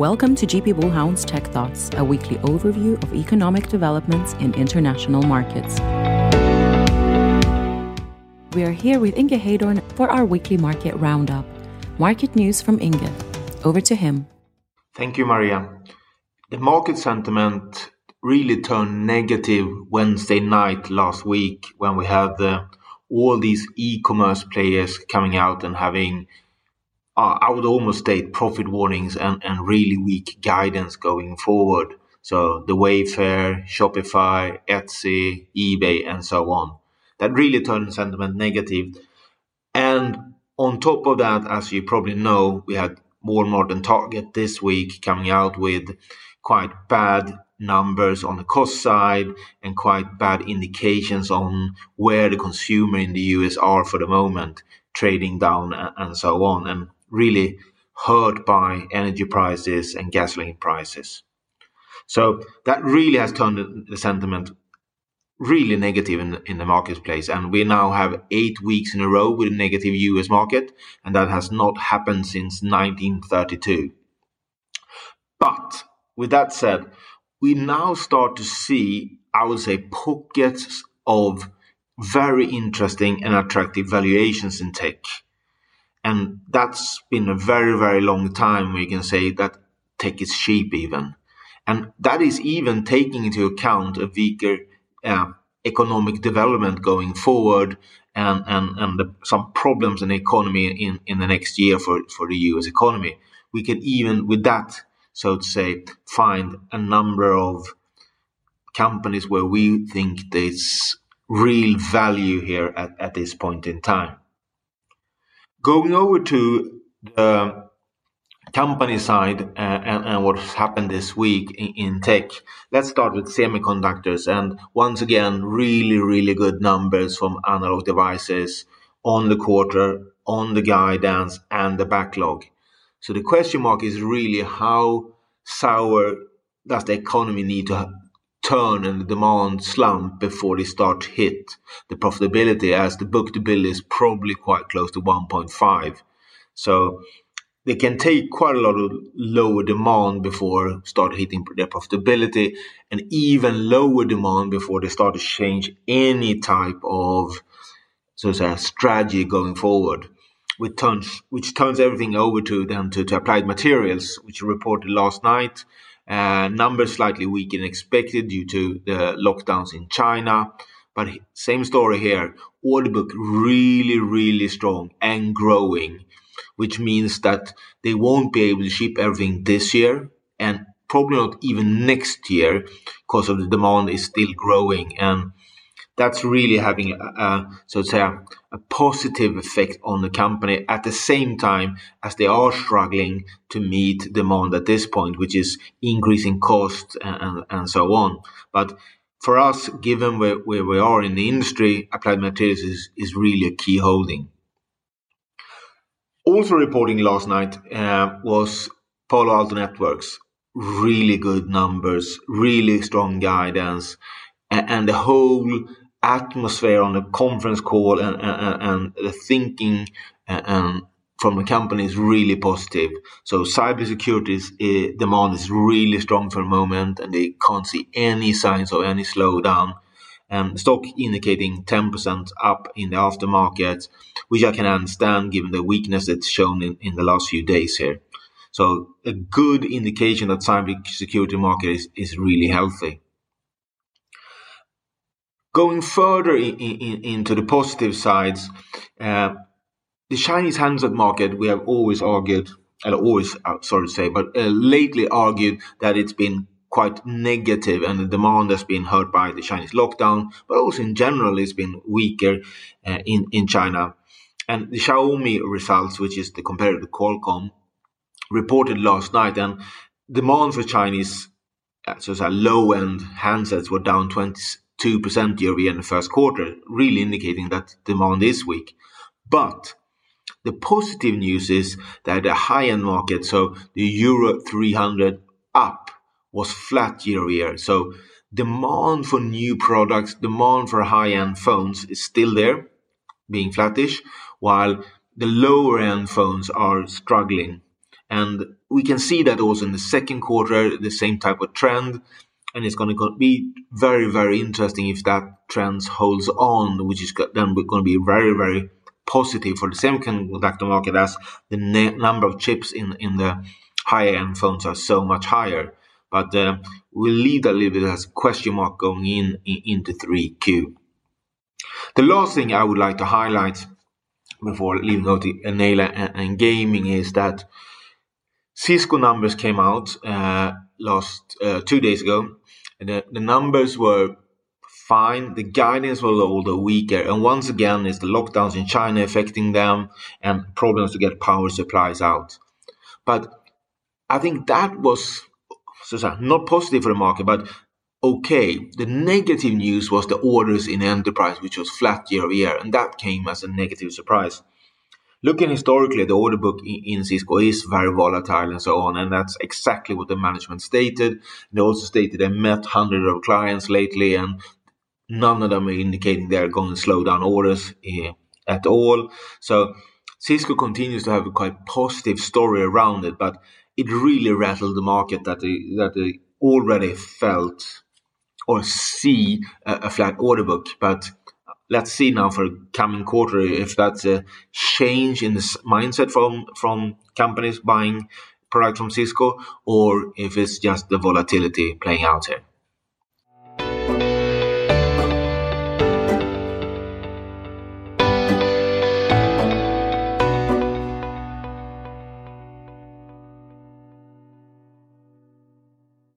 Welcome to GP Bullhound's Tech Thoughts, a weekly overview of economic developments in international markets. We are here with Inge Heydorn for our weekly market roundup. Market news from Inge. Over to him. Thank you, Maria. The market sentiment really turned negative Wednesday night last week when we had the, all these e-commerce players coming out and having uh, I would almost state profit warnings and, and really weak guidance going forward. So the Wayfair, Shopify, Etsy, eBay, and so on. That really turned sentiment negative. And on top of that, as you probably know, we had Walmart and Target this week coming out with quite bad numbers on the cost side and quite bad indications on where the consumer in the US are for the moment, trading down and so on, and really hurt by energy prices and gasoline prices. So that really has turned the sentiment really negative in, in the marketplace. And we now have eight weeks in a row with a negative US market, and that has not happened since 1932. But with that said, we now start to see, I would say, pockets of very interesting and attractive valuations in tech. And that's been a very, very long time we can say that tech is cheap even. And that is even taking into account a weaker uh, economic development going forward and, and, and the, some problems in the economy in, in the next year for, for the US economy. We can even, with that, so to say, find a number of companies where we think there's real value here at, at this point in time. Going over to the company side uh, and, and what's happened this week in, in, tech, let's start with semiconductors. And once again, really, really good numbers from analog devices on the quarter, on the guidance, and the backlog. So the question mark is really how sour does the economy need to turn and the demand slump before they start to hit the profitability as the book to bill is probably quite close to 1.5 so they can take quite a lot of lower demand before start hitting their profitability and even lower demand before they start to change any type of so to say strategy going forward which turns which turns everything over to them to, to applied materials which reported last night uh, numbers slightly weaker than expected due to the lockdowns in China. But same story here. Order book really, really strong and growing, which means that they won't be able to ship everything this year and probably not even next year because of the demand is still growing. And that's really having a, a so to say a, a, positive effect on the company at the same time as they are struggling to meet demand at this point, which is increasing costs and, and, and so on. But for us, given where, where we are in the industry, applied materials is, is really a key holding. Also reporting last night uh, was Palo Alto Networks. Really good numbers, really strong guidance, and, and the whole atmosphere on the conference call and, and, and the thinking and, and from the company is really positive. So cybersecurity's uh, eh, demand is really strong for the moment, and they can't see any signs of any slowdown. Um, and stock indicating 10% up in the aftermarket, which I can understand given the weakness that's shown in, in the last few days here. So a good indication that cybersecurity market is, is really healthy. Going further in, in, into the positive sides, uh, the Chinese handset market, we have always argued, and always, sorry to say, but uh, lately argued that it's been quite negative and the demand has been hurt by the Chinese lockdown, but also in general it's been weaker uh, in, in China. And the Xiaomi results, which is the competitor to Qualcomm, reported last night and demand for Chinese so low end handsets were down 20, 2% year-over-year in the first quarter, really indicating that demand is weak. But the positive news is that the high-end market, so the Euro 300 up, was flat year-over-year. So demand for new products, demand for high-end phones is still there, being flattish, while the lower-end phones are struggling. And we can see that also in the second quarter, the same type of trend. And it's going to be very, very interesting if that trend holds on, which is then going to be very, very positive for the semiconductor market as the number of chips in, in the higher end phones are so much higher. But uh, we'll leave that a little bit as a question mark going in, in into 3Q. The last thing I would like to highlight before leaving out the nail and, and gaming is that Cisco numbers came out uh, last uh, two days ago. And the, the numbers were fine. The guidance was a little weaker. And once again, it's the lockdowns in China affecting them and problems to get power supplies out. But I think that was so not positive for the market, but okay. The negative news was the orders in enterprise, which was flat year over year, and that came as a negative surprise. Looking historically, the order book in Cisco is very volatile and so on, and that's exactly what the management stated. They also stated they met hundreds of clients lately, and none of them are indicating they're going to slow down orders uh, at all. So Cisco continues to have a quite positive story around it, but it really rattled the market that they that they already felt or see a, a flat order book. But let's see now for coming quarter if that's a change in the mindset from from companies buying products from Cisco or if it's just the volatility playing out here.